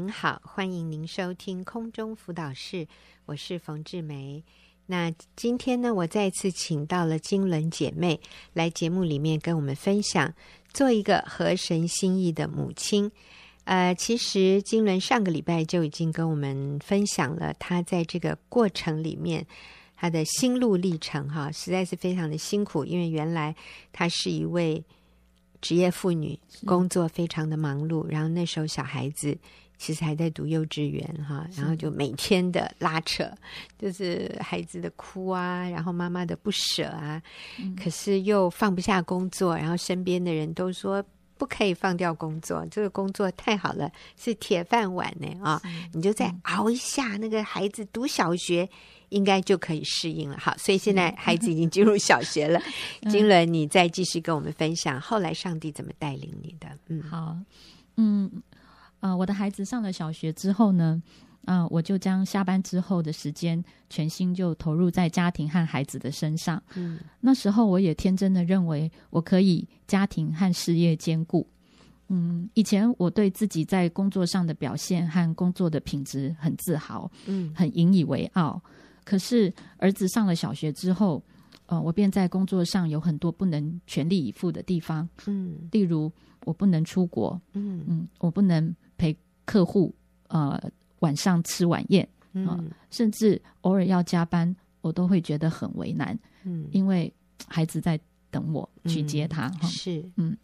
您好，欢迎您收听空中辅导室，我是冯志梅。那今天呢，我再次请到了金伦姐妹来节目里面跟我们分享，做一个合神心意的母亲。呃，其实金伦上个礼拜就已经跟我们分享了她在这个过程里面她的心路历程，哈，实在是非常的辛苦，因为原来她是一位职业妇女，工作非常的忙碌，然后那时候小孩子。其实还在读幼稚园哈，然后就每天的拉扯，就是孩子的哭啊，然后妈妈的不舍啊，嗯、可是又放不下工作，然后身边的人都说不可以放掉工作，这个工作太好了，是铁饭碗呢啊！哦、你就再熬一下，那个孩子读小学应该就可以适应了。好，所以现在孩子已经进入小学了。嗯、金伦，你再继续跟我们分享后来上帝怎么带领你的？嗯，好，嗯。啊、呃，我的孩子上了小学之后呢，啊、呃，我就将下班之后的时间全心就投入在家庭和孩子的身上。嗯，那时候我也天真的认为我可以家庭和事业兼顾。嗯，以前我对自己在工作上的表现和工作的品质很自豪，嗯，很引以为傲。可是儿子上了小学之后，呃，我便在工作上有很多不能全力以赴的地方。嗯，例如我不能出国，嗯嗯，我不能。陪客户，呃，晚上吃晚宴，啊、甚至偶尔要加班，我都会觉得很为难，嗯，因为孩子在等我去接他，嗯、是，嗯，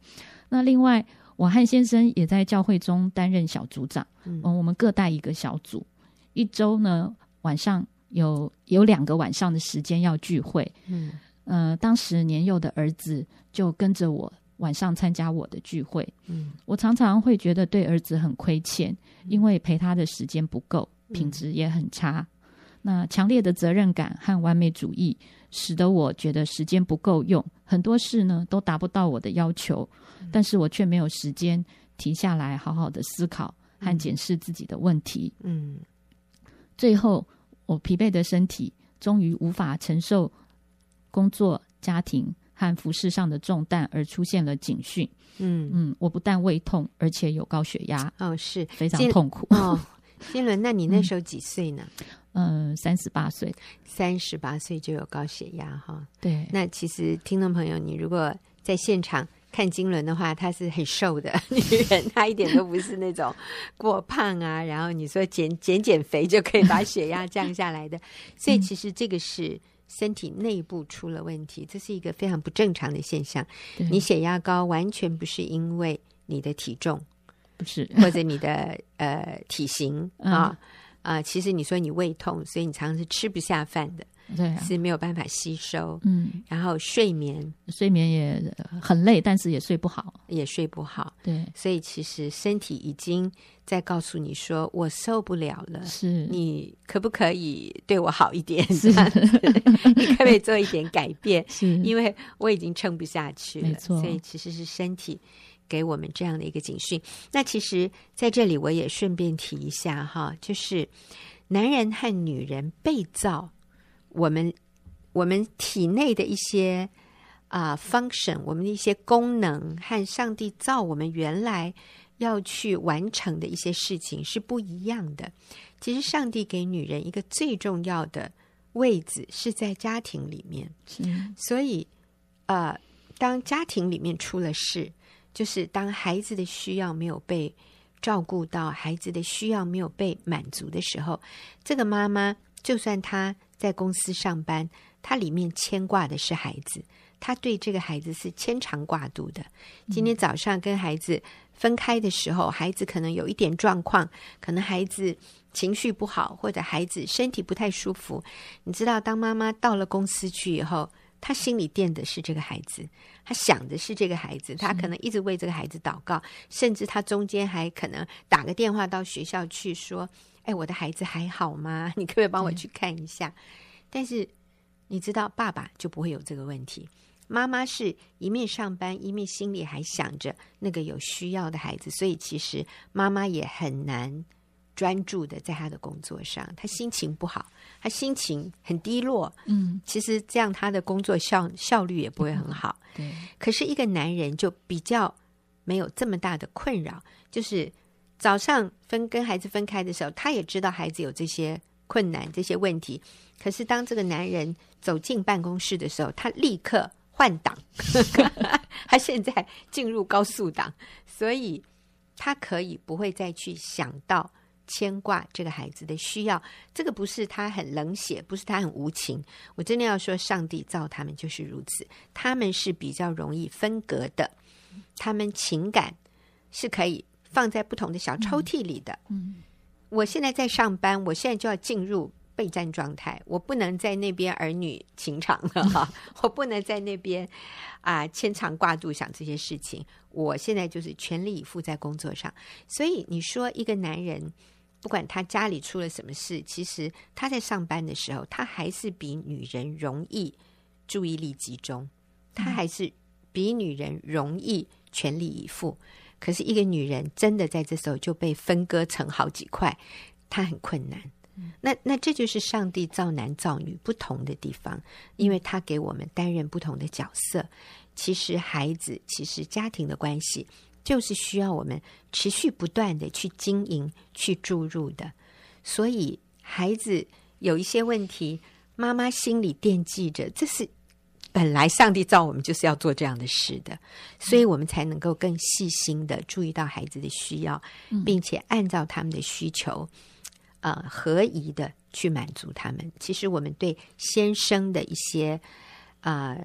那另外，我和先生也在教会中担任小组长，嗯、呃，我们各带一个小组，一周呢晚上有有两个晚上的时间要聚会，嗯，呃，当时年幼的儿子就跟着我。晚上参加我的聚会，嗯，我常常会觉得对儿子很亏欠，因为陪他的时间不够，品质也很差。那强烈的责任感和完美主义，使得我觉得时间不够用，很多事呢都达不到我的要求，但是我却没有时间停下来好好的思考和检视自己的问题。嗯，最后我疲惫的身体终于无法承受工作、家庭。和服饰上的重担而出现了警讯。嗯嗯，我不但胃痛，而且有高血压。哦，是非常痛苦。哦，金伦，那你那时候几岁呢？嗯，三十八岁。三十八岁就有高血压哈？对。那其实听众朋友，你如果在现场看金轮的话，她是很瘦的 女人，她一点都不是那种过胖啊。然后你说减减减肥就可以把血压降下来的，所以其实这个是。身体内部出了问题，这是一个非常不正常的现象。你血压高完全不是因为你的体重，不是 或者你的呃体型啊啊、嗯呃，其实你说你胃痛，所以你常常是吃不下饭的。对、啊，是没有办法吸收，嗯，然后睡眠，睡眠也很累，但是也睡不好，也睡不好，对，所以其实身体已经在告诉你说，我受不了了，是，你可不可以对我好一点？是，你可不可以做一点改变？是，因为我已经撑不下去了，没错，所以其实是身体给我们这样的一个警讯。那其实在这里我也顺便提一下哈，就是男人和女人被造。我们我们体内的一些啊、呃、function，我们的一些功能和上帝造我们原来要去完成的一些事情是不一样的。其实上帝给女人一个最重要的位置是在家庭里面，是所以呃，当家庭里面出了事，就是当孩子的需要没有被照顾到，孩子的需要没有被满足的时候，这个妈妈就算她。在公司上班，他里面牵挂的是孩子，他对这个孩子是牵肠挂肚的。今天早上跟孩子分开的时候，孩子可能有一点状况，可能孩子情绪不好，或者孩子身体不太舒服。你知道，当妈妈到了公司去以后，她心里惦的是这个孩子，她想的是这个孩子，她可能一直为这个孩子祷告，甚至她中间还可能打个电话到学校去说。哎，我的孩子还好吗？你可不可以帮我去看一下？但是你知道，爸爸就不会有这个问题。妈妈是一面上班，一面心里还想着那个有需要的孩子，所以其实妈妈也很难专注的在她的工作上。她心情不好，她心情很低落。嗯，其实这样她的工作效效率也不会很好。对，可是一个男人就比较没有这么大的困扰，就是。早上分跟孩子分开的时候，他也知道孩子有这些困难、这些问题。可是当这个男人走进办公室的时候，他立刻换挡，他现在进入高速档，所以他可以不会再去想到牵挂这个孩子的需要。这个不是他很冷血，不是他很无情。我真的要说，上帝造他们就是如此，他们是比较容易分隔的，他们情感是可以。放在不同的小抽屉里的。嗯，我现在在上班，我现在就要进入备战状态，我不能在那边儿女情长了哈，我不能在那边啊牵肠挂肚想这些事情。我现在就是全力以赴在工作上。所以你说一个男人，不管他家里出了什么事，其实他在上班的时候，他还是比女人容易注意力集中，他还是比女人容易全力以赴。可是，一个女人真的在这时候就被分割成好几块，她很困难。那那这就是上帝造男造女不同的地方，因为他给我们担任不同的角色。其实，孩子，其实家庭的关系，就是需要我们持续不断的去经营、去注入的。所以，孩子有一些问题，妈妈心里惦记着，这是。本来上帝造我们就是要做这样的事的，所以我们才能够更细心的注意到孩子的需要，并且按照他们的需求，呃，合宜的去满足他们。其实我们对先生的一些呃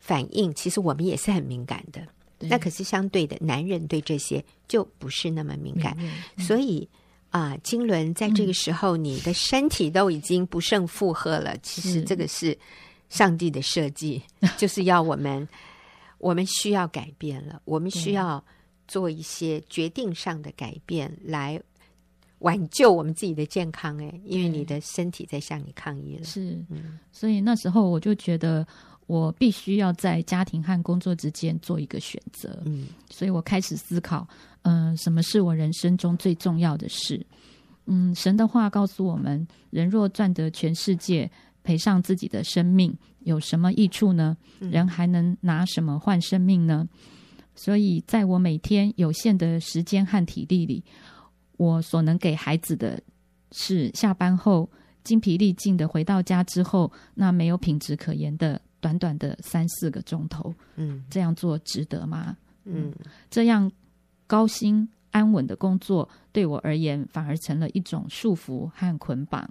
反应，其实我们也是很敏感的。那可是相对的，男人对这些就不是那么敏感。所以啊，经轮在这个时候，你的身体都已经不胜负荷了。其实这个是。上帝的设计 就是要我们，我们需要改变了，我们需要做一些决定上的改变来挽救我们自己的健康。哎，因为你的身体在向你抗议了。是，嗯，所以那时候我就觉得我必须要在家庭和工作之间做一个选择。嗯，所以我开始思考，嗯、呃，什么是我人生中最重要的事？嗯，神的话告诉我们：人若赚得全世界。赔上自己的生命有什么益处呢？人还能拿什么换生命呢？所以，在我每天有限的时间和体力里，我所能给孩子的是下班后精疲力尽的回到家之后，那没有品质可言的短短的三四个钟头。嗯，这样做值得吗？嗯，这样高薪安稳的工作对我而言，反而成了一种束缚和捆绑。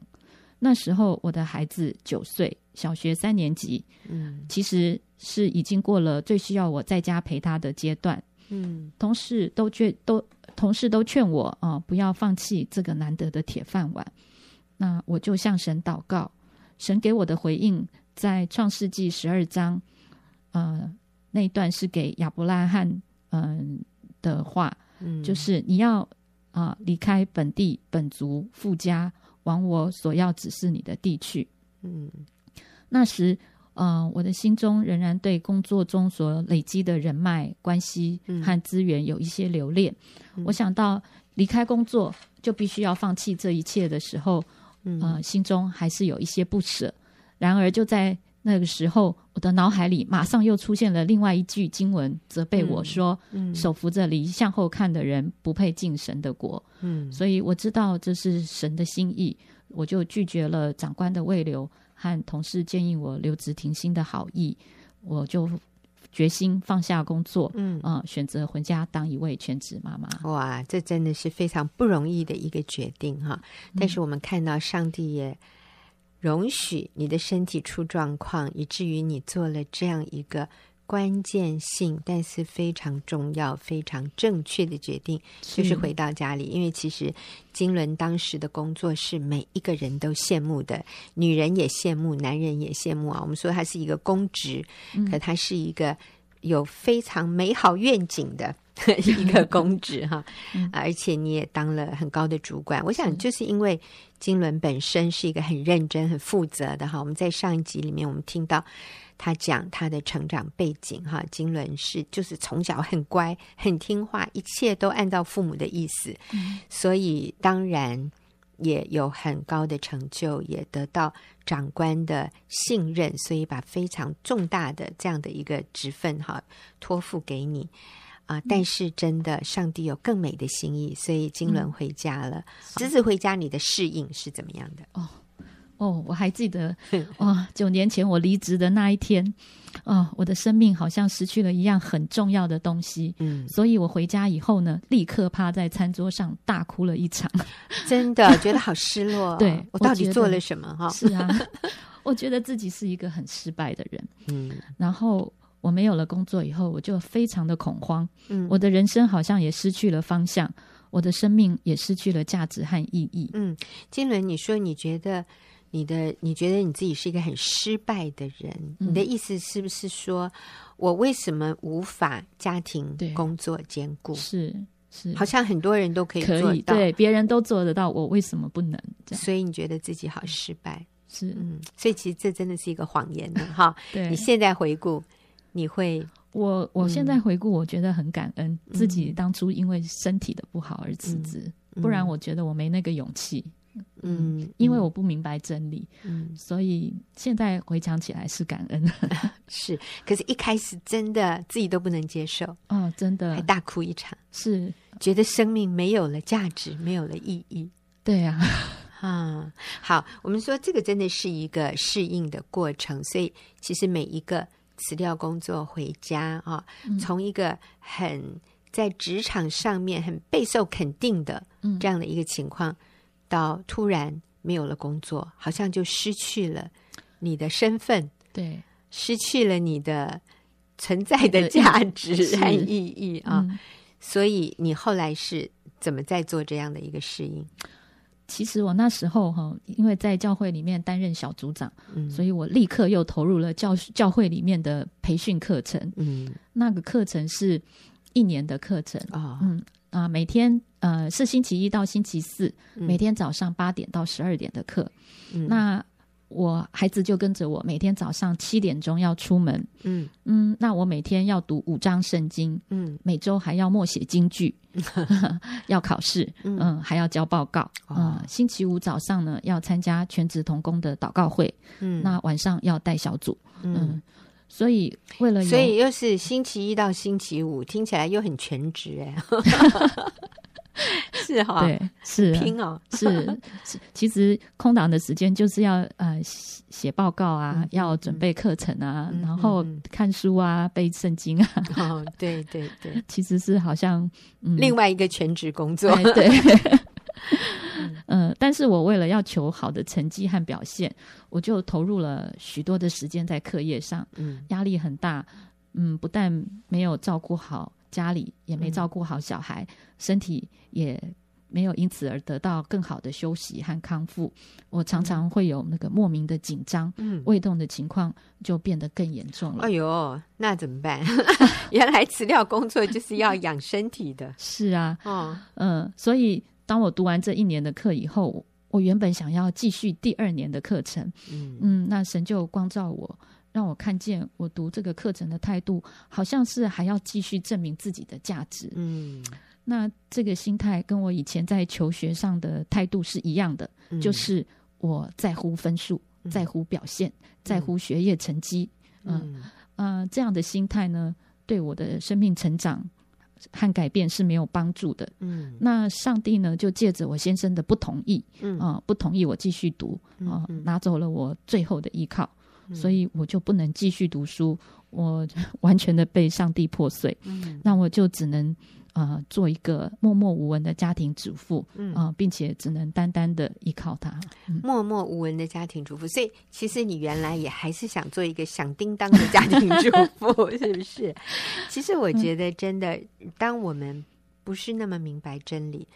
那时候我的孩子九岁，小学三年级，嗯，其实是已经过了最需要我在家陪他的阶段，嗯，同事都劝都同事都劝我啊，不要放弃这个难得的铁饭碗。那我就向神祷告，神给我的回应在创世纪十二章，呃，那一段是给亚伯拉罕嗯、呃、的话，嗯，就是你要啊、呃、离开本地本族富家。往我所要指示你的地去。嗯，那时，呃，我的心中仍然对工作中所累积的人脉关系和资源有一些留恋。嗯、我想到离开工作就必须要放弃这一切的时候，呃，心中还是有一些不舍。然而，就在那个时候，我的脑海里马上又出现了另外一句经文，责备我说：“嗯嗯、手扶着犁向后看的人，不配进神的国。”嗯，所以我知道这是神的心意，我就拒绝了长官的慰留和同事建议我留职停薪的好意，我就决心放下工作，嗯啊、呃，选择回家当一位全职妈妈。哇，这真的是非常不容易的一个决定哈！但是我们看到上帝也。容许你的身体出状况，以至于你做了这样一个关键性但是非常重要、非常正确的决定，就是回到家里。因为其实金轮当时的工作是每一个人都羡慕的，女人也羡慕，男人也羡慕啊。我们说他是一个公职，可他是一个有非常美好愿景的。一个公职哈，而且你也当了很高的主管。我想就是因为经纶本身是一个很认真、很负责的哈。我们在上一集里面，我们听到他讲他的成长背景哈。经纶是就是从小很乖、很听话，一切都按照父母的意思，所以当然也有很高的成就，也得到长官的信任，所以把非常重大的这样的一个职分哈托付给你。啊，但是真的，上帝有更美的心意，所以金轮回家了。侄子回家，你的适应是怎么样的？哦哦，我还记得，哦，九年前我离职的那一天，哦，我的生命好像失去了一样很重要的东西。嗯，所以我回家以后呢，立刻趴在餐桌上大哭了一场，真的觉得好失落。对，我到底做了什么？哈，是啊，我觉得自己是一个很失败的人。嗯，然后。我没有了工作以后，我就非常的恐慌。嗯，我的人生好像也失去了方向，我的生命也失去了价值和意义。嗯，金伦，你说你觉得你的你觉得你自己是一个很失败的人，嗯，你的意思是不是说我为什么无法家庭工作兼顾？是是，好像很多人都可以做到，对，别人都做得到，我为什么不能？所以你觉得自己好失败？是，嗯，所以其实这真的是一个谎言呢，哈。对，你现在回顾。你会，我我现在回顾，我觉得很感恩、嗯、自己当初因为身体的不好而辞职，嗯、不然我觉得我没那个勇气。嗯，因为我不明白真理，嗯，所以现在回想起来是感恩。是，可是一开始真的自己都不能接受，哦，真的还大哭一场，是觉得生命没有了价值，没有了意义。对呀、啊，啊，好，我们说这个真的是一个适应的过程，所以其实每一个。辞掉工作回家啊，从一个很在职场上面很备受肯定的这样的一个情况，到突然没有了工作，好像就失去了你的身份，对，失去了你的存在的价值和意义啊。所以你后来是怎么在做这样的一个适应？其实我那时候哈，因为在教会里面担任小组长，嗯，所以我立刻又投入了教教会里面的培训课程。嗯，那个课程是一年的课程啊，嗯啊，每天呃是星期一到星期四，每天早上八点到十二点的课。嗯，那。我孩子就跟着我，每天早上七点钟要出门。嗯嗯，那我每天要读五章圣经。嗯，每周还要默写京剧，要考试。嗯，还要交报告。嗯，星期五早上呢要参加全职童工的祷告会。嗯，那晚上要带小组。嗯，所以为了，所以又是星期一到星期五，听起来又很全职哎。是哈，对，是拼哦，是是。其实空档的时间就是要呃写报告啊，嗯、要准备课程啊，嗯、然后看书啊，背圣经啊。哦，对对对，其实是好像、嗯、另外一个全职工作。对，对 嗯、呃，但是我为了要求好的成绩和表现，我就投入了许多的时间在课业上，嗯，压力很大，嗯，不但没有照顾好。家里也没照顾好小孩，嗯、身体也没有因此而得到更好的休息和康复。我常常会有那个莫名的紧张，嗯，胃痛的情况就变得更严重了。哎呦，那怎么办？原来辞掉工作就是要养身体的。是啊，哦，嗯，所以当我读完这一年的课以后，我原本想要继续第二年的课程，嗯嗯，那神就光照我。让我看见我读这个课程的态度，好像是还要继续证明自己的价值。嗯，那这个心态跟我以前在求学上的态度是一样的，嗯、就是我在乎分数，嗯、在乎表现，嗯、在乎学业成绩。嗯嗯、呃，这样的心态呢，对我的生命成长和改变是没有帮助的。嗯，那上帝呢，就借着我先生的不同意，嗯啊、呃，不同意我继续读，啊、呃，拿走了我最后的依靠。所以我就不能继续读书，我 完全的被上帝破碎。嗯，那我就只能啊、呃、做一个默默无闻的家庭主妇，嗯并且只能单单的依靠他。嗯、默默无闻的家庭主妇，所以其实你原来也还是想做一个响叮当的家庭主妇，是不是？其实我觉得真的，当我们不是那么明白真理，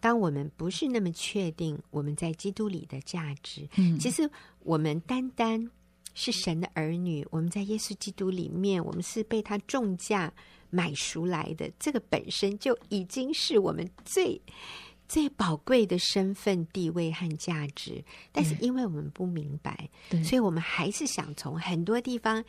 当我们不是那么确定我们在基督里的价值，嗯，其实我们单单。是神的儿女，我们在耶稣基督里面，我们是被他重价买赎来的。这个本身就已经是我们最最宝贵的身份、地位和价值。但是因为我们不明白，对所以我们还是想从很多地方。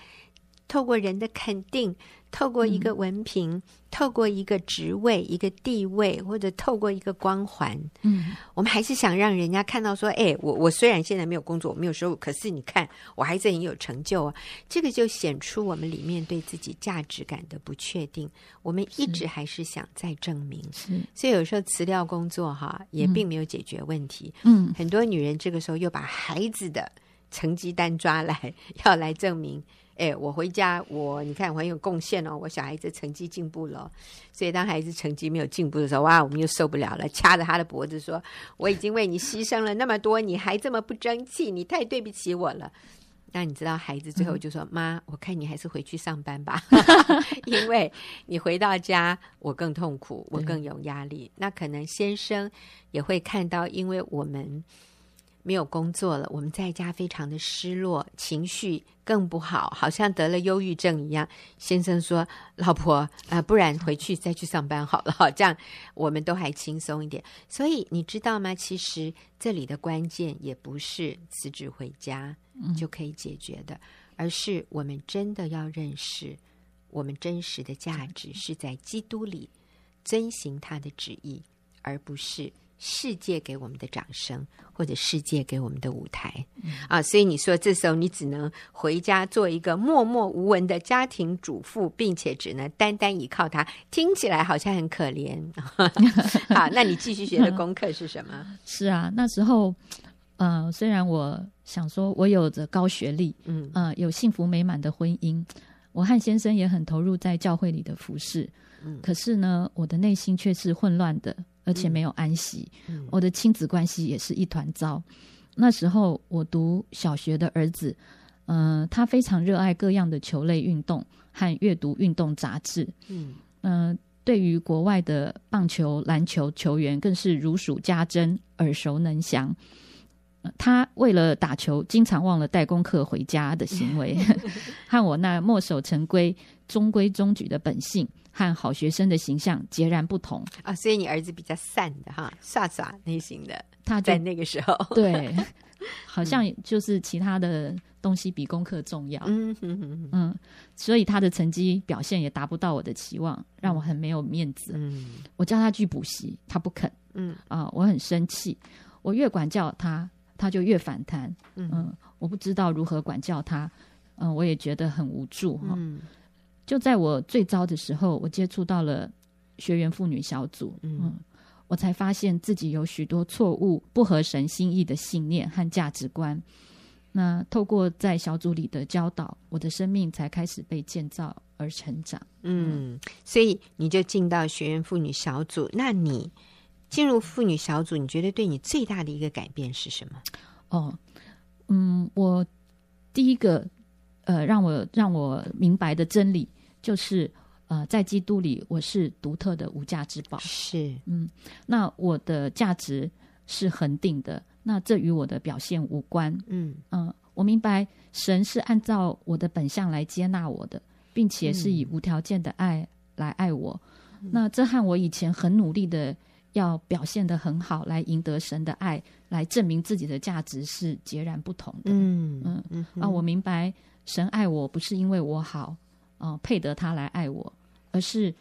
透过人的肯定。透过一个文凭，嗯、透过一个职位、一个地位，或者透过一个光环，嗯，我们还是想让人家看到说，哎，我我虽然现在没有工作，我没有收入，可是你看，我还是很有成就啊。这个就显出我们里面对自己价值感的不确定。我们一直还是想再证明，是，所以有时候辞掉工作哈，也并没有解决问题。嗯，很多女人这个时候又把孩子的成绩单抓来，要来证明。哎，我回家，我你看我很有贡献哦，我小孩子成绩进步了，所以当孩子成绩没有进步的时候，哇，我们又受不了了，掐着他的脖子说：“我已经为你牺牲了那么多，你还这么不争气，你太对不起我了。”那你知道孩子最后就说：“妈，我看你还是回去上班吧，因为你回到家我更痛苦，我更有压力。”那可能先生也会看到，因为我们。没有工作了，我们在家非常的失落，情绪更不好，好像得了忧郁症一样。先生说：“老婆，啊、呃，不然回去再去上班好了，这样我们都还轻松一点。”所以你知道吗？其实这里的关键也不是辞职回家就可以解决的，嗯、而是我们真的要认识我们真实的价值是在基督里遵行他的旨意，而不是。世界给我们的掌声，或者世界给我们的舞台，嗯、啊，所以你说这时候你只能回家做一个默默无闻的家庭主妇，并且只能单单依靠他，听起来好像很可怜。好，那你继续学的功课是什么？是啊，那时候，呃，虽然我想说我有着高学历，嗯，呃，有幸福美满的婚姻，我和先生也很投入在教会里的服饰，嗯，可是呢，我的内心却是混乱的。而且没有安息，嗯、我的亲子关系也是一团糟。那时候我读小学的儿子，嗯、呃，他非常热爱各样的球类运动和阅读运动杂志，嗯、呃，对于国外的棒球、篮球球员更是如数家珍，耳熟能详。呃、他为了打球，经常忘了带功课回家的行为，和我那墨守成规、中规中矩的本性。和好学生的形象截然不同啊，所以你儿子比较散的哈，耍耍类型的。他在那个时候，对，好像就是其他的东西比功课重要。嗯，所以他的成绩表现也达不到我的期望，让我很没有面子。嗯，我叫他去补习，他不肯。嗯啊，我很生气，我越管教他，他就越反弹。嗯，我不知道如何管教他。嗯，我也觉得很无助。嗯。就在我最糟的时候，我接触到了学员妇女小组，嗯，嗯，我才发现自己有许多错误、不合神心意的信念和价值观。那透过在小组里的教导，我的生命才开始被建造而成长。嗯，所以你就进到学员妇女小组。那你进入妇女小组，你觉得对你最大的一个改变是什么？哦，嗯，我第一个。呃，让我让我明白的真理就是，呃，在基督里我是独特的无价之宝。是，嗯，那我的价值是恒定的，那这与我的表现无关。嗯嗯、呃，我明白神是按照我的本相来接纳我的，并且是以无条件的爱来爱我。嗯、那这和我以前很努力的要表现的很好，来赢得神的爱，来证明自己的价值是截然不同的。嗯嗯嗯，啊，我明白。神爱我不是因为我好，呃，配得他来爱我，而是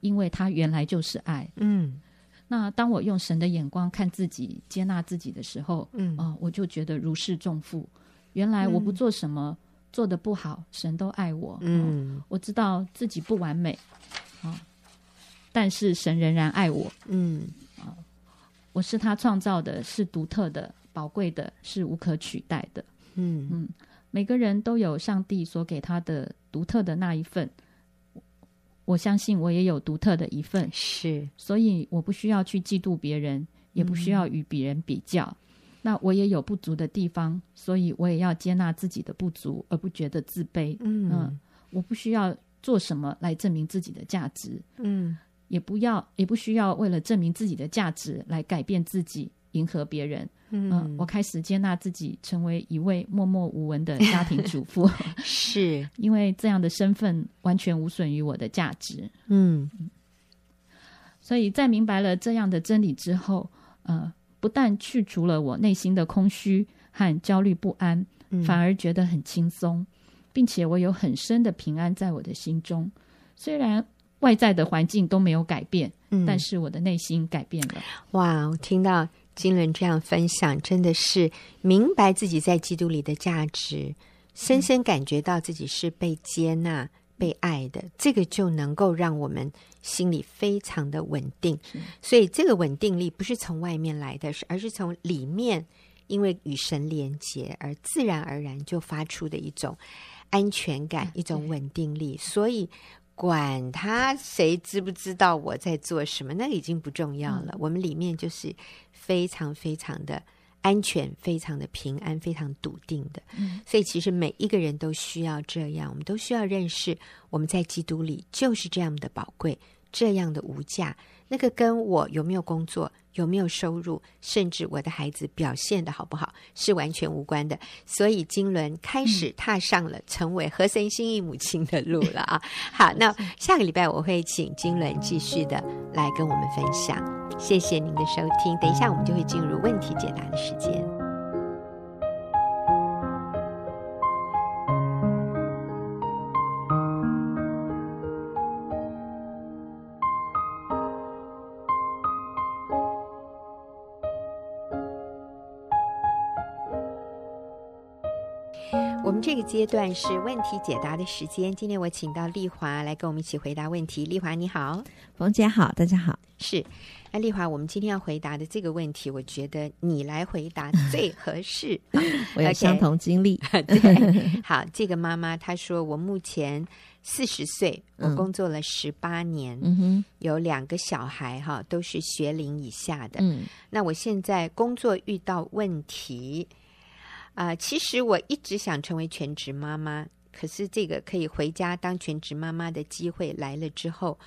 因为他原来就是爱。嗯，那当我用神的眼光看自己、接纳自己的时候，嗯，啊、呃，我就觉得如释重负。原来我不做什么，嗯、做的不好，神都爱我。嗯、呃，我知道自己不完美，啊、呃，但是神仍然爱我。嗯，啊、呃，我是他创造的，是独特的、宝贵的，是无可取代的。嗯嗯。每个人都有上帝所给他的独特的那一份，我相信我也有独特的一份，是，所以我不需要去嫉妒别人，也不需要与别人比较。嗯、那我也有不足的地方，所以我也要接纳自己的不足，而不觉得自卑。嗯，嗯，我不需要做什么来证明自己的价值，嗯，也不要，也不需要为了证明自己的价值来改变自己，迎合别人。嗯、呃，我开始接纳自己，成为一位默默无闻的家庭主妇，是因为这样的身份完全无损于我的价值。嗯，所以在明白了这样的真理之后，呃，不但去除了我内心的空虚和焦虑不安，反而觉得很轻松。并且我有很深的平安在我的心中。虽然外在的环境都没有改变，嗯，但是我的内心改变了。哇，我听到金伦这样分享，真的是明白自己在基督里的价值，深深感觉到自己是被接纳、被爱的，这个就能够让我们心里非常的稳定。所以，这个稳定力不是从外面来的，是而是从里面。因为与神连结，而自然而然就发出的一种安全感，一种稳定力。所以，管他谁知不知道我在做什么，那个已经不重要了。我们里面就是非常非常的安全，非常的平安，非常笃定的。所以，其实每一个人都需要这样，我们都需要认识我们在基督里就是这样的宝贵，这样的无价。那个跟我有没有工作，有没有收入，甚至我的孩子表现的好不好，是完全无关的。所以金轮开始踏上了成为和神心意母亲的路了啊！好，那下个礼拜我会请金轮继续的来跟我们分享。谢谢您的收听，等一下我们就会进入问题解答的时间。这个阶段是问题解答的时间。今天我请到丽华来跟我们一起回答问题。丽华你好，冯姐好，大家好。是，那丽华，我们今天要回答的这个问题，我觉得你来回答最合适。我有相同经历。对，好，这个妈妈她说，我目前四十岁，我工作了十八年，嗯，有两个小孩，哈，都是学龄以下的。嗯，那我现在工作遇到问题。啊、呃，其实我一直想成为全职妈妈，可是这个可以回家当全职妈妈的机会来了之后，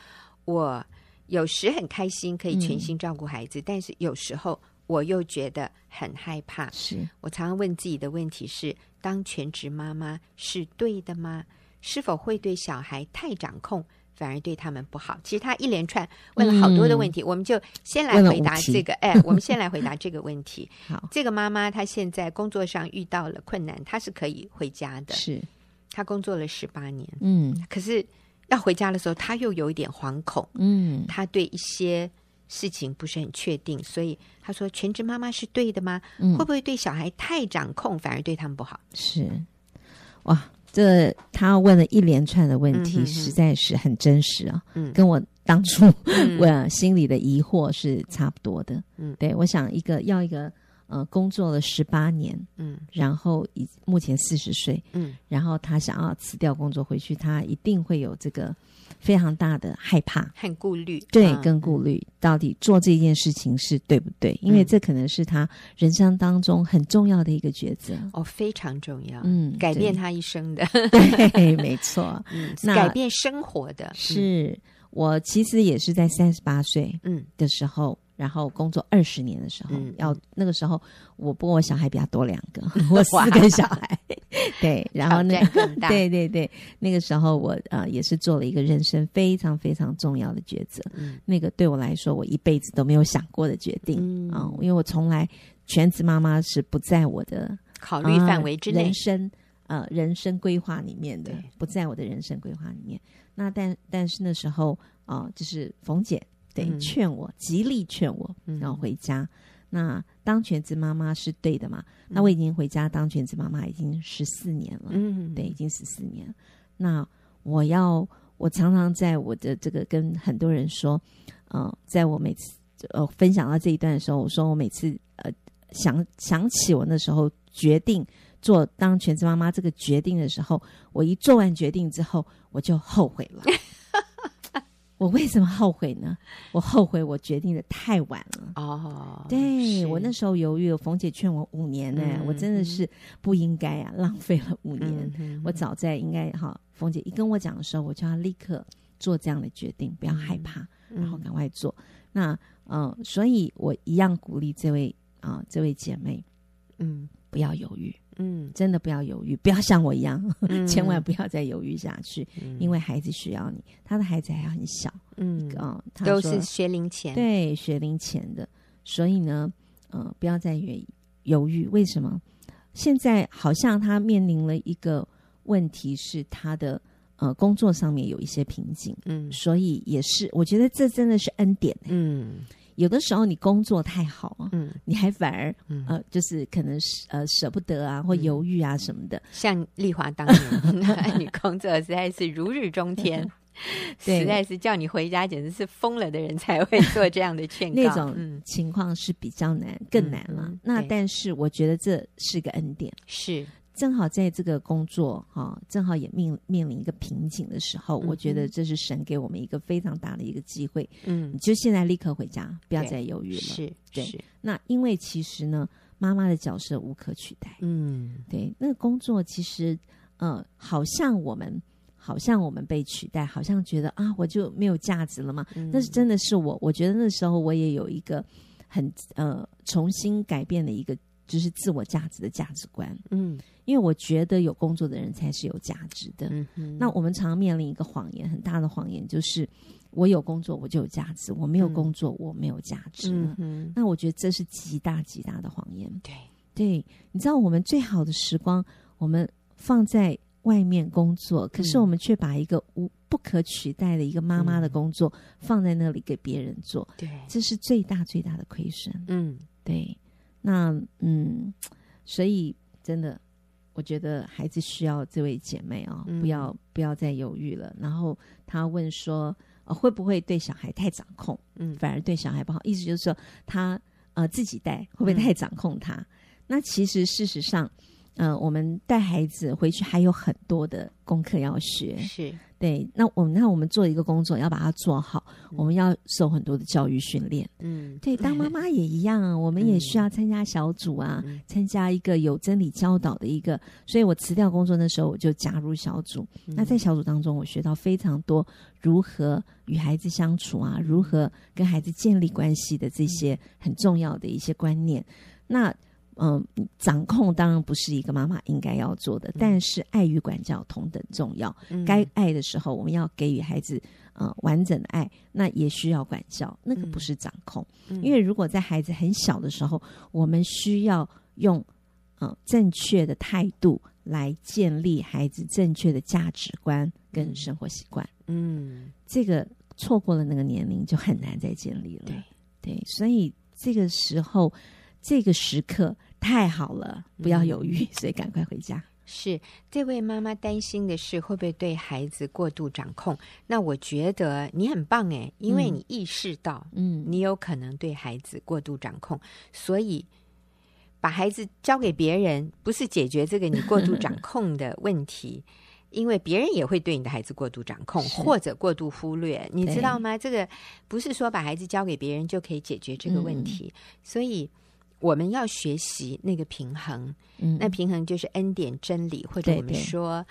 我有时很开心可以全心照顾孩子，嗯、但是有时候我又觉得很害怕。是我常常问自己的问题是：当全职妈妈是对的吗？是否会对小孩太掌控？反而对他们不好。其实他一连串问了好多的问题，嗯、我们就先来回答这个。哎，我们先来回答 这个问题。好，这个妈妈她现在工作上遇到了困难，她是可以回家的。是，她工作了十八年，嗯，可是要回家的时候，她又有一点惶恐，嗯，她对一些事情不是很确定，所以她说：“全职妈妈是对的吗？嗯、会不会对小孩太掌控，反而对他们不好？”是，哇。这他问了一连串的问题，嗯、哼哼实在是很真实啊，嗯、跟我当初我、嗯、心里的疑惑是差不多的。嗯，对，我想一个要一个呃工作了十八年，嗯，然后以目前四十岁，嗯，然后他想要辞掉工作回去，他一定会有这个。非常大的害怕，很顾虑，对，跟顾虑，到底做这件事情是对不对？因为这可能是他人生当中很重要的一个抉择。哦，非常重要，嗯，改变他一生的，对，没错，嗯，改变生活的，是我其实也是在三十八岁嗯。的时候。然后工作二十年的时候，嗯、要那个时候，我不过我小孩比较多两个，我四个小孩，对，然后那对对对，那个时候我啊、呃、也是做了一个人生非常非常重要的抉择，嗯、那个对我来说我一辈子都没有想过的决定啊、嗯。呃，因为我从来全职妈妈是不在我的考虑范围之内，呃、人生呃人生规划里面的，不在我的人生规划里面。那但但是那时候啊、呃，就是冯姐。对，劝我，极力劝我，然后回家。嗯、那当全职妈妈是对的嘛？嗯、那我已经回家当全职妈妈已经十四年了。嗯，对，已经十四年。那我要，我常常在我的这个跟很多人说，呃，在我每次呃分享到这一段的时候，我说我每次呃想想起我那时候决定做当全职妈妈这个决定的时候，我一做完决定之后，我就后悔了。我为什么后悔呢？我后悔我决定的太晚了。哦，对，我那时候犹豫了，冯姐劝我五年呢，嗯、我真的是不应该啊，浪费了五年。嗯、我早在应该哈，冯姐一跟我讲的时候，我就要立刻做这样的决定，不要害怕，嗯、然后赶快做。那嗯、呃，所以我一样鼓励这位啊、呃，这位姐妹，嗯，不要犹豫。嗯，真的不要犹豫，不要像我一样，嗯、千万不要再犹豫下去，嗯、因为孩子需要你，他的孩子还很小，嗯。啊，他都是学龄前，对，学龄前的，所以呢，呃，不要再犹豫，为什么？现在好像他面临了一个问题是他的呃工作上面有一些瓶颈，嗯，所以也是我觉得这真的是恩典，嗯。有的时候你工作太好啊，嗯，你还反而，嗯、呃，就是可能呃舍不得啊，或犹豫啊什么的。像丽华当年，你工作实在是如日中天，对，实在是叫你回家简直是疯了的人才会做这样的劝告。那种情况是比较难，更难了。嗯、那但是我觉得这是个恩典，是。正好在这个工作哈，正好也面面临一个瓶颈的时候，嗯、我觉得这是神给我们一个非常大的一个机会。嗯，你就现在立刻回家，不要再犹豫了。是，对。是那因为其实呢，妈妈的角色无可取代。嗯，对。那个工作其实，呃，好像我们，好像我们被取代，好像觉得啊，我就没有价值了吗？嗯、但是真的是我，我觉得那时候我也有一个很呃重新改变的一个。就是自我价值的价值观，嗯，因为我觉得有工作的人才是有价值的。嗯哼，那我们常常面临一个谎言，很大的谎言就是我有工作我就有价值，我没有工作我没有价值。嗯，那我觉得这是极大极大的谎言。对，对，你知道我们最好的时光，我们放在外面工作，可是我们却把一个无不可取代的一个妈妈的工作放在那里给别人做。对，这是最大最大的亏损。嗯，对。那嗯，所以真的，我觉得孩子需要这位姐妹啊、哦，嗯、不要不要再犹豫了。然后他问说，呃，会不会对小孩太掌控？嗯，反而对小孩不好。意思就是说，他呃自己带会不会太掌控他？嗯、那其实事实上，呃，我们带孩子回去还有很多的功课要学。是。对，那我们那我们做一个工作，要把它做好，嗯、我们要受很多的教育训练。嗯，对，当妈妈也一样啊，我们也需要参加小组啊，嗯、参加一个有真理教导的一个。所以我辞掉工作那时候，我就加入小组。嗯、那在小组当中，我学到非常多如何与孩子相处啊，如何跟孩子建立关系的这些很重要的一些观念。那。嗯，掌控当然不是一个妈妈应该要做的，嗯、但是爱与管教同等重要。嗯、该爱的时候，我们要给予孩子呃完整的爱，那也需要管教，那个不是掌控。嗯、因为如果在孩子很小的时候，我们需要用嗯、呃、正确的态度来建立孩子正确的价值观跟生活习惯。嗯，这个错过了那个年龄就很难再建立了。对对，所以这个时候，这个时刻。太好了，不要犹豫，嗯、所以赶快回家。是这位妈妈担心的是会不会对孩子过度掌控？那我觉得你很棒诶，因为你意识到，嗯，你有可能对孩子过度掌控，嗯、所以把孩子交给别人，不是解决这个你过度掌控的问题，因为别人也会对你的孩子过度掌控或者过度忽略，你知道吗？这个不是说把孩子交给别人就可以解决这个问题，嗯、所以。我们要学习那个平衡，嗯、那平衡就是恩典真理，或者我们说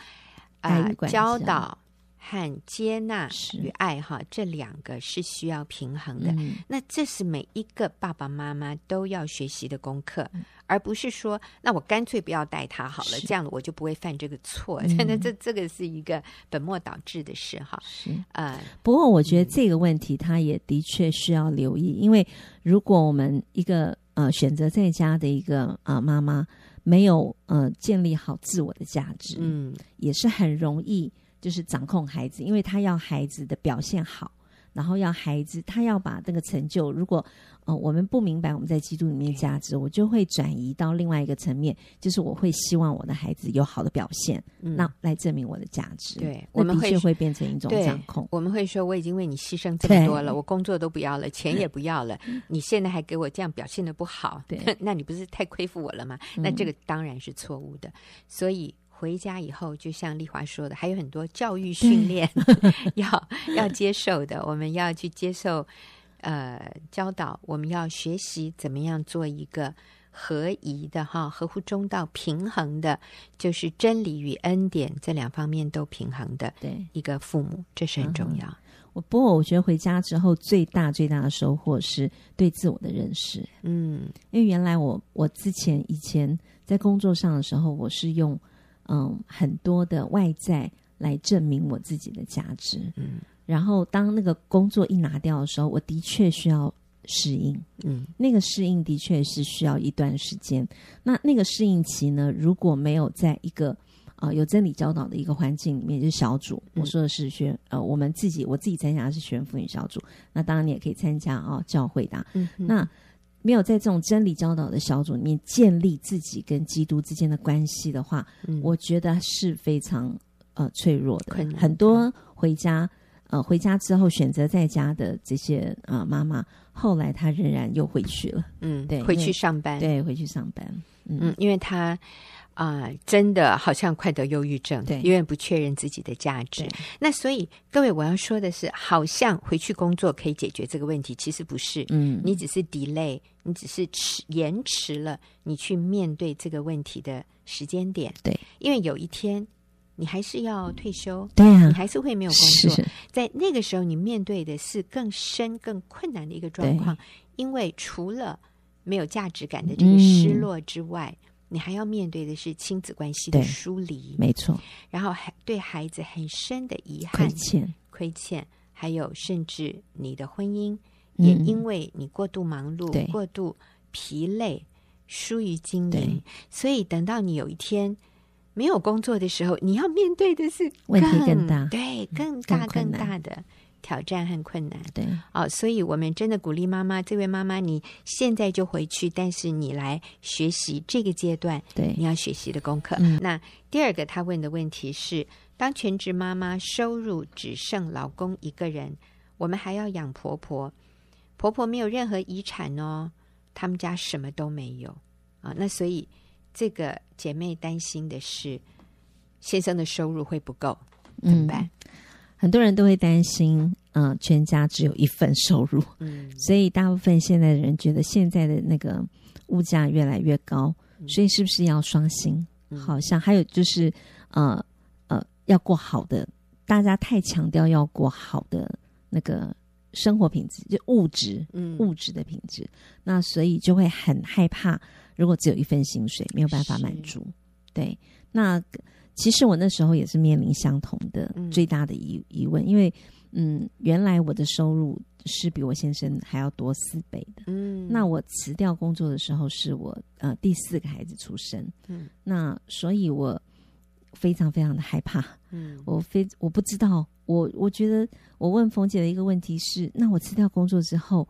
啊，教。导和接纳与爱哈，这两个是需要平衡的。嗯、那这是每一个爸爸妈妈都要学习的功课，嗯、而不是说，那我干脆不要带他好了，是。这样我就不会犯这个错。真的、嗯，这这个是一个本末倒置的事哈。是。呃，不过我觉得这个问题他也的确需要留意，因为如果我们一个。呃，选择在家的一个啊、呃、妈妈，没有呃建立好自我的价值，嗯，也是很容易就是掌控孩子，因为他要孩子的表现好。然后要孩子，他要把那个成就，如果呃我们不明白我们在基督里面价值，我就会转移到另外一个层面，就是我会希望我的孩子有好的表现，嗯、那来证明我的价值。对，我们的确会变成一种掌控。我们会说，我已经为你牺牲这么多了，我工作都不要了，钱也不要了，你现在还给我这样表现的不好，对，那你不是太亏负我了吗？那这个当然是错误的，所以。回家以后，就像丽华说的，还有很多教育训练 要要接受的。我们要去接受呃教导，我们要学习怎么样做一个合宜的哈，合乎中道、平衡的，就是真理与恩典这两方面都平衡的。对一个父母，这是很重要。我、嗯、不过我觉得回家之后最大最大的收获是对自我的认识。嗯，因为原来我我之前以前在工作上的时候，我是用。嗯，很多的外在来证明我自己的价值。嗯，然后当那个工作一拿掉的时候，我的确需要适应。嗯，那个适应的确是需要一段时间。那那个适应期呢，如果没有在一个呃有真理教导的一个环境里面，就是小组。我说的是学呃我们自己我自己参加的是学员妇女小组，那当然你也可以参加啊、哦、教会的。嗯，那没有在这种真理教导的小组里面建立自己跟基督之间的关系的话，嗯、我觉得是非常呃脆弱的。很多回家呃回家之后选择在家的这些呃妈妈，后来她仍然又回去了。嗯，对，回去上班，对，回去上班。嗯，嗯因为她。啊、呃，真的好像快得忧郁症，对，永远不确认自己的价值。那所以各位，我要说的是，好像回去工作可以解决这个问题，其实不是。嗯，你只是 delay，你只是迟延迟了你去面对这个问题的时间点。对，因为有一天你还是要退休，对啊，你还是会没有工作。在那个时候，你面对的是更深、更困难的一个状况，因为除了没有价值感的这个失落之外。嗯你还要面对的是亲子关系的疏离，没错。然后还对孩子很深的遗憾、亏欠、亏欠，还有甚至你的婚姻、嗯、也因为你过度忙碌、过度疲累、疏于经营，所以等到你有一天没有工作的时候，你要面对的是问题更大，对，更大更大的。挑战和困难，对，哦，所以我们真的鼓励妈妈，这位妈妈，你现在就回去，但是你来学习这个阶段，对，你要学习的功课。嗯，那第二个他问的问题是：当全职妈妈收入只剩老公一个人，我们还要养婆婆，婆婆没有任何遗产哦，他们家什么都没有啊。那所以这个姐妹担心的是，先生的收入会不够，怎么办？嗯很多人都会担心，嗯、呃，全家只有一份收入，嗯，所以大部分现在的人觉得现在的那个物价越来越高，嗯、所以是不是要双薪？嗯、好像还有就是，呃呃，要过好的，大家太强调要过好的那个生活品质，就物质，嗯，物质的品质，那所以就会很害怕，如果只有一份薪水没有办法满足，是对，那。其实我那时候也是面临相同的最大的疑疑问，因为嗯，原来我的收入是比我先生还要多四倍的。嗯，那我辞掉工作的时候，是我呃第四个孩子出生。嗯，那所以我非常非常的害怕。嗯，我非我不知道，我我觉得我问冯姐的一个问题是：那我辞掉工作之后，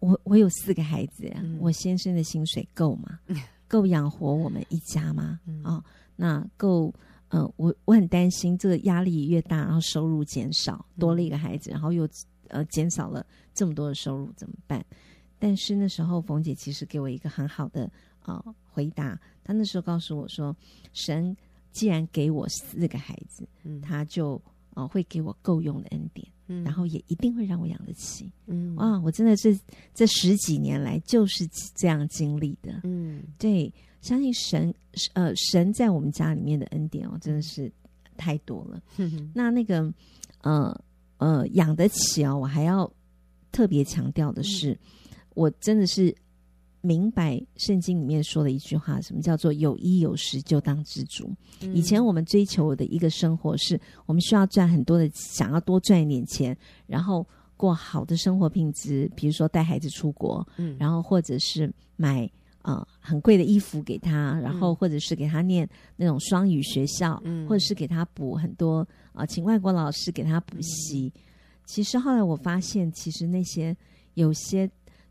我我有四个孩子呀，嗯、我先生的薪水够吗？够养活我们一家吗？啊、嗯？哦那够，呃，我我很担心这个压力越大，然后收入减少，多了一个孩子，然后又呃减少了这么多的收入，怎么办？但是那时候冯姐其实给我一个很好的呃回答，她那时候告诉我说，神既然给我四个孩子，嗯，他就呃会给我够用的恩典，嗯，然后也一定会让我养得起，嗯，啊，我真的是这十几年来就是这样经历的，嗯，对。相信神，呃，神在我们家里面的恩典哦，真的是太多了。那那个，呃呃，养得起哦，我还要特别强调的是，嗯、我真的是明白圣经里面说的一句话，什么叫做有衣有食就当知足。嗯、以前我们追求的一个生活是，我们需要赚很多的，想要多赚一点钱，然后过好的生活品质，比如说带孩子出国，嗯，然后或者是买。啊、呃，很贵的衣服给他，然后或者是给他念那种双语学校，嗯、或者是给他补很多啊、呃，请外国老师给他补习。嗯、其实后来我发现，其实那些有些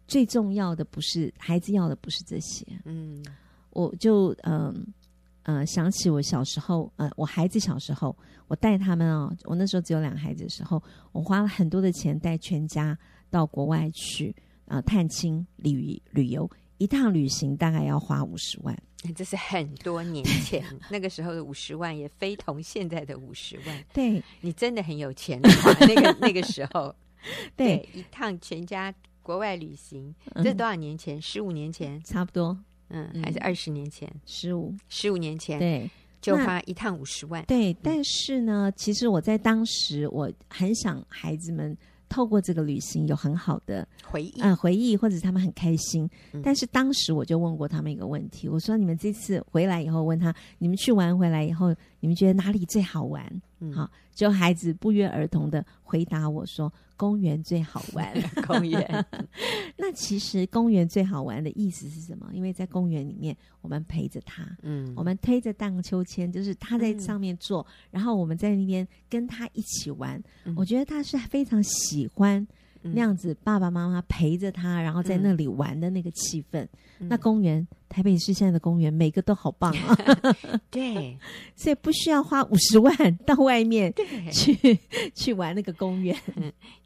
最重要的不是孩子要的，不是这些。嗯，我就嗯呃，呃想起我小时候，呃，我孩子小时候，我带他们哦，我那时候只有两个孩子的时候，我花了很多的钱带全家到国外去啊、呃、探亲旅旅游。一趟旅行大概要花五十万，这是很多年前 那个时候的五十万，也非同现在的五十万。对，你真的很有钱的话，那个那个时候，对，对，一趟全家国外旅行，这是多少年前？十五年前，差不多。嗯，还是二十年前？十五，十五年前。对，就花一趟五十万。对，但是呢，其实我在当时，我很想孩子们。透过这个旅行有很好的回忆，嗯，回忆或者是他们很开心。嗯、但是当时我就问过他们一个问题，我说：“你们这次回来以后，问他你们去玩回来以后，你们觉得哪里最好玩？”嗯，好，就孩子不约而同的回答我说：“ 公园最好玩。公园，那其实公园最好玩的意思是什么？因为在公园里面，我们陪着他，嗯，我们推着荡秋千，就是他在上面坐，嗯、然后我们在那边跟他一起玩。嗯、我觉得他是非常喜欢。那样子，爸爸妈妈陪着他，然后在那里玩的那个气氛。嗯、那公园，台北市现在的公园，每个都好棒啊！对，所以不需要花五十万到外面去去玩那个公园。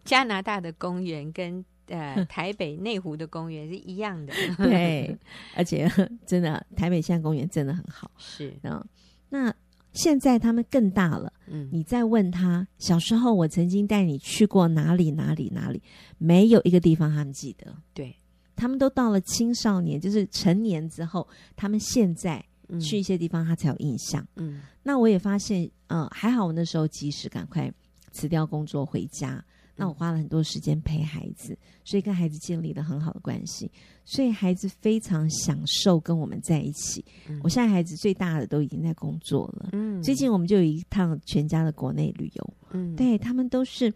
加拿大的公园跟呃 台北内湖的公园是一样的。对，而且真的，台北现在公园真的很好。是啊，那。现在他们更大了，嗯，你再问他小时候我曾经带你去过哪里哪里哪里，没有一个地方他们记得。对，他们都到了青少年，就是成年之后，他们现在去一些地方，他才有印象。嗯，那我也发现，嗯、呃，还好我那时候及时赶快辞掉工作回家。那我花了很多时间陪孩子，所以跟孩子建立了很好的关系，所以孩子非常享受跟我们在一起。嗯、我现在孩子最大的都已经在工作了，嗯，最近我们就有一趟全家的国内旅游，嗯，对他们都是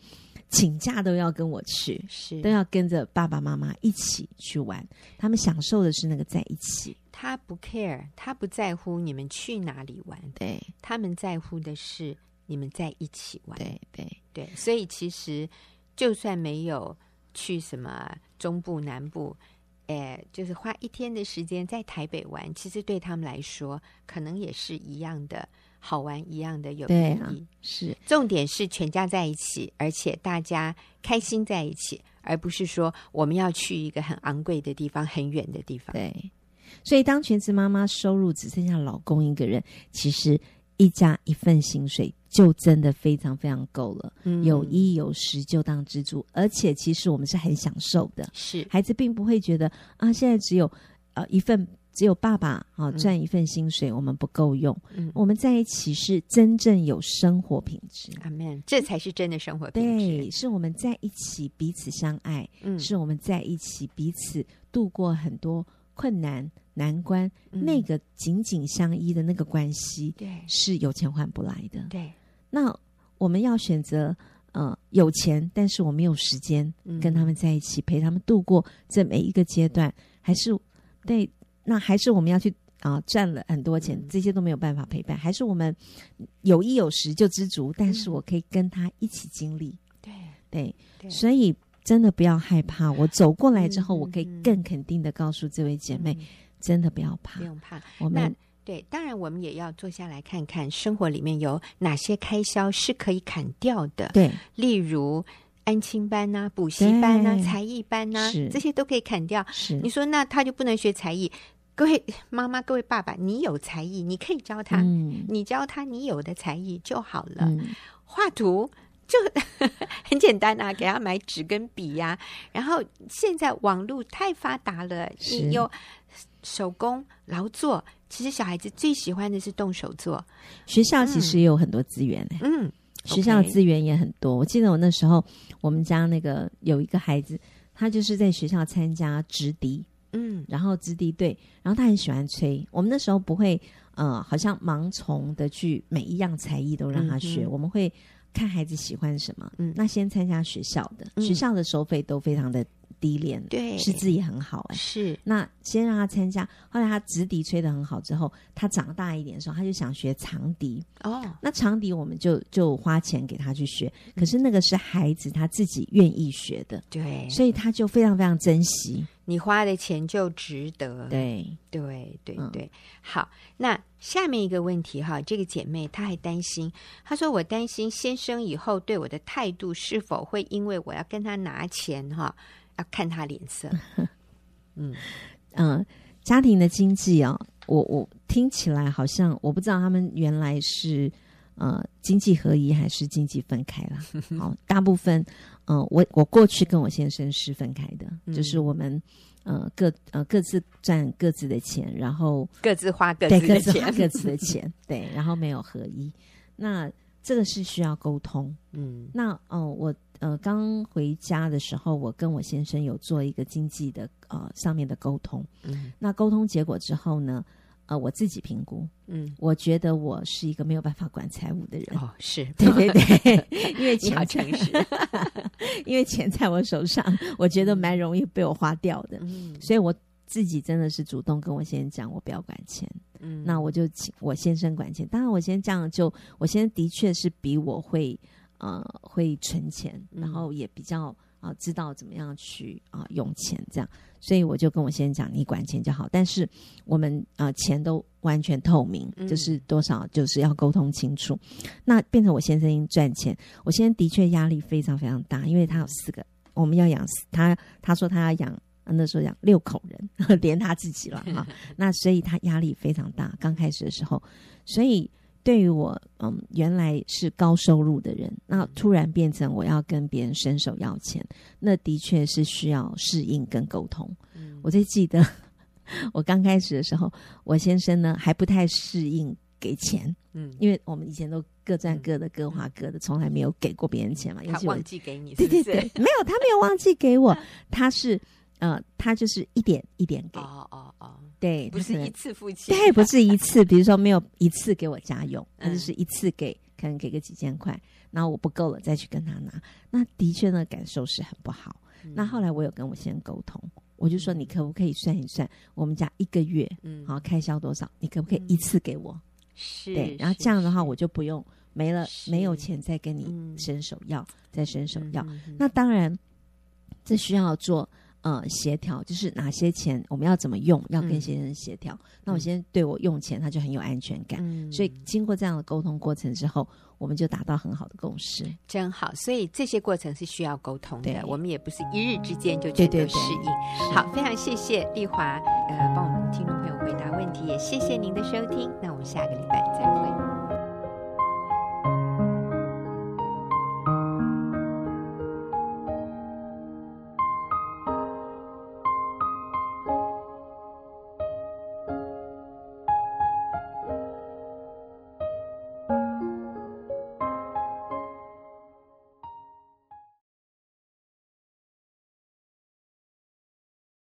请假都要跟我去，是都要跟着爸爸妈妈一起去玩，他们享受的是那个在一起。他不 care，他不在乎你们去哪里玩，对，他们在乎的是你们在一起玩，对对对，所以其实。就算没有去什么中部南部，哎，就是花一天的时间在台北玩，其实对他们来说，可能也是一样的好玩，一样的有意义。啊、是重点是全家在一起，而且大家开心在一起，而不是说我们要去一个很昂贵的地方、很远的地方。对，所以当全职妈妈收入只剩下老公一个人，其实。一家一份薪水就真的非常非常够了，嗯、有衣有食就当知足，而且其实我们是很享受的，是。孩子并不会觉得啊，现在只有呃一份，只有爸爸啊赚一份薪水，我们不够用。嗯、我们在一起是真正有生活品质，阿门，这才是真的生活品质。对，是我们在一起彼此相爱，嗯，是我们在一起彼此度过很多困难。难关，嗯、那个紧紧相依的那个关系，对，是有钱换不来的。对，那我们要选择，呃，有钱，但是我没有时间跟他们在一起，嗯、陪他们度过这每一个阶段，还是对？那还是我们要去啊、呃，赚了很多钱，嗯、这些都没有办法陪伴，还是我们有衣有食就知足？但是我可以跟他一起经历。对对，对所以真的不要害怕。我走过来之后，我可以更肯定的告诉这位姐妹。嗯真的不要怕，不用怕。我们那对，当然我们也要坐下来看看生活里面有哪些开销是可以砍掉的。对，例如安亲班呐、补习班呐、才艺班呐，这些都可以砍掉。是，你说那他就不能学才艺？各位妈妈、各位爸爸，你有才艺，你可以教他，嗯、你教他你有的才艺就好了。嗯、画图就 很简单啊，给他买纸跟笔呀、啊。然后现在网络太发达了，你有。手工劳作，其实小孩子最喜欢的是动手做。学校其实也有很多资源。嗯，学校的资源也很多。我记得我那时候，我们家那个有一个孩子，他就是在学校参加直笛，嗯，然后直笛队，然后他很喜欢吹。我们那时候不会，呃，好像盲从的去每一样才艺都让他学，嗯、我们会看孩子喜欢什么。嗯，那先参加学校的，嗯、学校的收费都非常的。低廉，对，师资也很好哎、欸。是，那先让他参加，后来他直笛吹得很好之后，他长大一点的时候，他就想学长笛。哦，那长笛我们就就花钱给他去学，可是那个是孩子他自己愿意学的，对，所以他就非常非常珍惜。你花的钱就值得。对，对，对，对。嗯、好，那下面一个问题哈，这个姐妹她还担心，她说：“我担心先生以后对我的态度是否会因为我要跟他拿钱哈。”要看他脸色，嗯嗯、呃，家庭的经济啊，我我听起来好像我不知道他们原来是呃经济合一还是经济分开了。好，大部分嗯、呃，我我过去跟我先生是分开的，嗯、就是我们呃各呃各自赚各自的钱，然后各自花各自的钱，各自花各自的钱，对，然后没有合一。那这个是需要沟通，嗯，那哦、呃，我。呃，刚回家的时候，我跟我先生有做一个经济的呃上面的沟通。嗯，那沟通结果之后呢，呃，我自己评估，嗯，我觉得我是一个没有办法管财务的人。哦，是对对对，因为钱诚实，因为钱在我手上，我觉得蛮容易被我花掉的。嗯，所以我自己真的是主动跟我先生讲，我不要管钱。嗯，那我就请我先生管钱。当然，我先这样就，我先生的确是比我会呃会存钱，然后也比较。啊，知道怎么样去啊用钱这样，所以我就跟我先生讲，你管钱就好。但是我们啊钱都完全透明，就是多少就是要沟通清楚。嗯、那变成我先生赚钱，我先生的确压力非常非常大，因为他有四个，我们要养他，他说他要养那时候养六口人，连他自己了哈。那所以他压力非常大，刚开始的时候，所以。对于我，嗯，原来是高收入的人，那突然变成我要跟别人伸手要钱，那的确是需要适应跟沟通。嗯，我最记得 我刚开始的时候，我先生呢还不太适应给钱，嗯，因为我们以前都各赚各的，各花各的，从来没有给过别人钱嘛。他忘记给你是不是？对对对，没有，他没有忘记给我，他是呃，他就是一点一点给。哦哦哦。对，不是一次付钱，对，不是一次。比如说没有一次给我家用，他就是一次给，可能给个几千块，然后我不够了再去跟他拿。那的确呢，感受是很不好。嗯、那后来我有跟我先生沟通，我就说你可不可以算一算，我们家一个月嗯，好开销多少？你可不可以一次给我？是，对，然后这样的话我就不用没了没有钱再跟你伸手要，再伸手要。那当然，这需要做。呃，协调就是哪些钱我们要怎么用，要跟先生协调。嗯、那我先生对我用钱，他就很有安全感。嗯、所以经过这样的沟通过程之后，我们就达到很好的共识。真好，所以这些过程是需要沟通的。我们也不是一日之间就全都适应。对对对，好，非常谢谢丽华，呃，帮我们听众朋友回答问题，也谢谢您的收听。那我们下个礼拜再会。